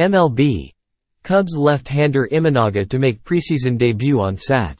MLB. Cubs left-hander Imanaga to make preseason debut on Sat.